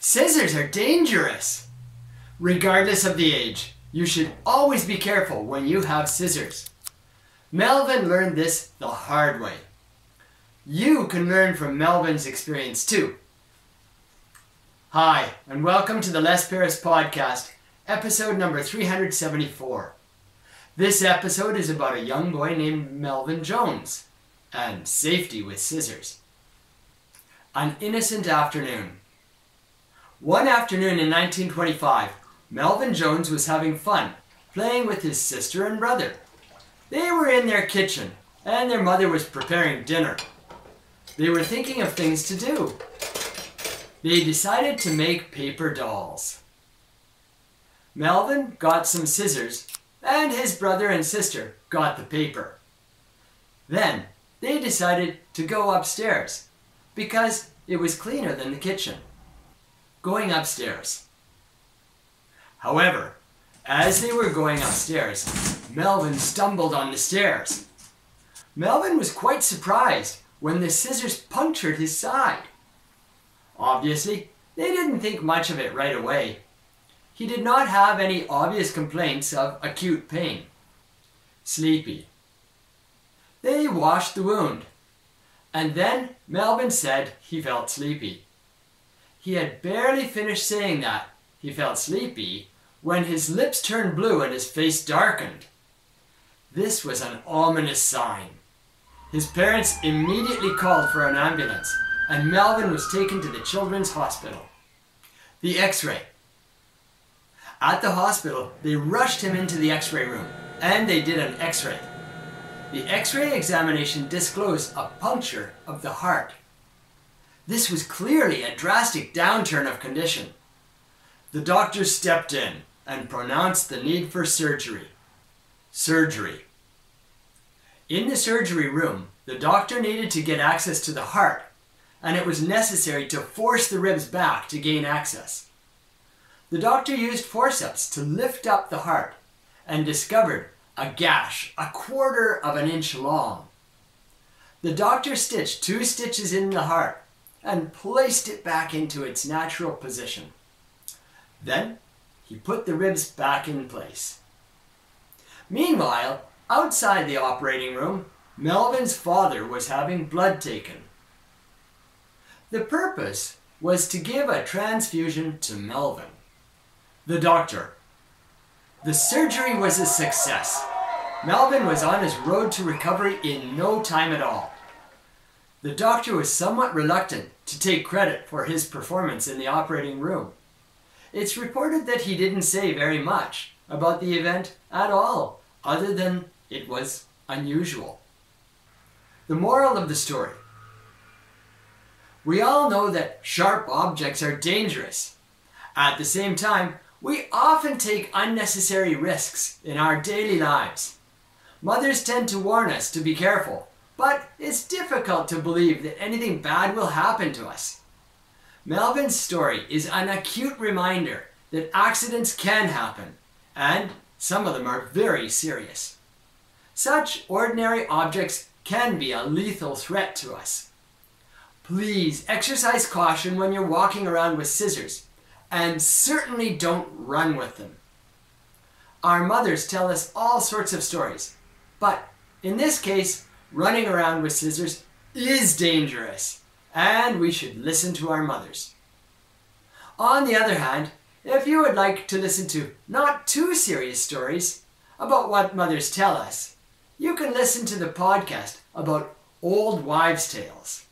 Scissors are dangerous. Regardless of the age, you should always be careful when you have scissors. Melvin learned this the hard way. You can learn from Melvin's experience too. Hi, and welcome to the Les Perras Podcast, episode number 374. This episode is about a young boy named Melvin Jones and safety with scissors. An innocent afternoon. One afternoon in 1925, Melvin Jones was having fun playing with his sister and brother. They were in their kitchen and their mother was preparing dinner. They were thinking of things to do. They decided to make paper dolls. Melvin got some scissors and his brother and sister got the paper. Then they decided to go upstairs because it was cleaner than the kitchen. Going upstairs. However, as they were going upstairs, Melvin stumbled on the stairs. Melvin was quite surprised when the scissors punctured his side. Obviously, they didn't think much of it right away. He did not have any obvious complaints of acute pain. Sleepy. They washed the wound and then Melvin said he felt sleepy. He had barely finished saying that he felt sleepy when his lips turned blue and his face darkened. This was an ominous sign. His parents immediately called for an ambulance, and Melvin was taken to the Children's Hospital. The X-ray. At the hospital, they rushed him into the X-ray room, and they did an X-ray. The X-ray examination disclosed a puncture of the heart. This was clearly a drastic downturn of condition. The doctor stepped in and pronounced the need for surgery. Surgery. In the surgery room, the doctor needed to get access to the heart, and it was necessary to force the ribs back to gain access. The doctor used forceps to lift up the heart and discovered a gash a quarter of an inch long. The doctor stitched two stitches in the heart and placed it back into its natural position. Then he put the ribs back in place. Meanwhile, outside the operating room, Melvin's father was having blood taken. The purpose was to give a transfusion to Melvin. The doctor, the surgery was a success. Melvin was on his road to recovery in no time at all. The doctor was somewhat reluctant to take credit for his performance in the operating room. It's reported that he didn't say very much about the event at all, other than it was unusual. The moral of the story. We all know that sharp objects are dangerous. At the same time, we often take unnecessary risks in our daily lives. Mothers tend to warn us to be careful, but it's difficult to believe that anything bad will happen to us. Melvin's story is an acute reminder that accidents can happen, and some of them are very serious. Such ordinary objects can be a lethal threat to us. Please exercise caution when you're walking around with scissors and certainly don't run with them. Our mothers tell us all sorts of stories, but in this case, running around with scissors is dangerous, and we should listen to our mothers. On the other hand, if you would like to listen to not too serious stories about what mothers tell us, you can listen to the podcast about old wives' tales.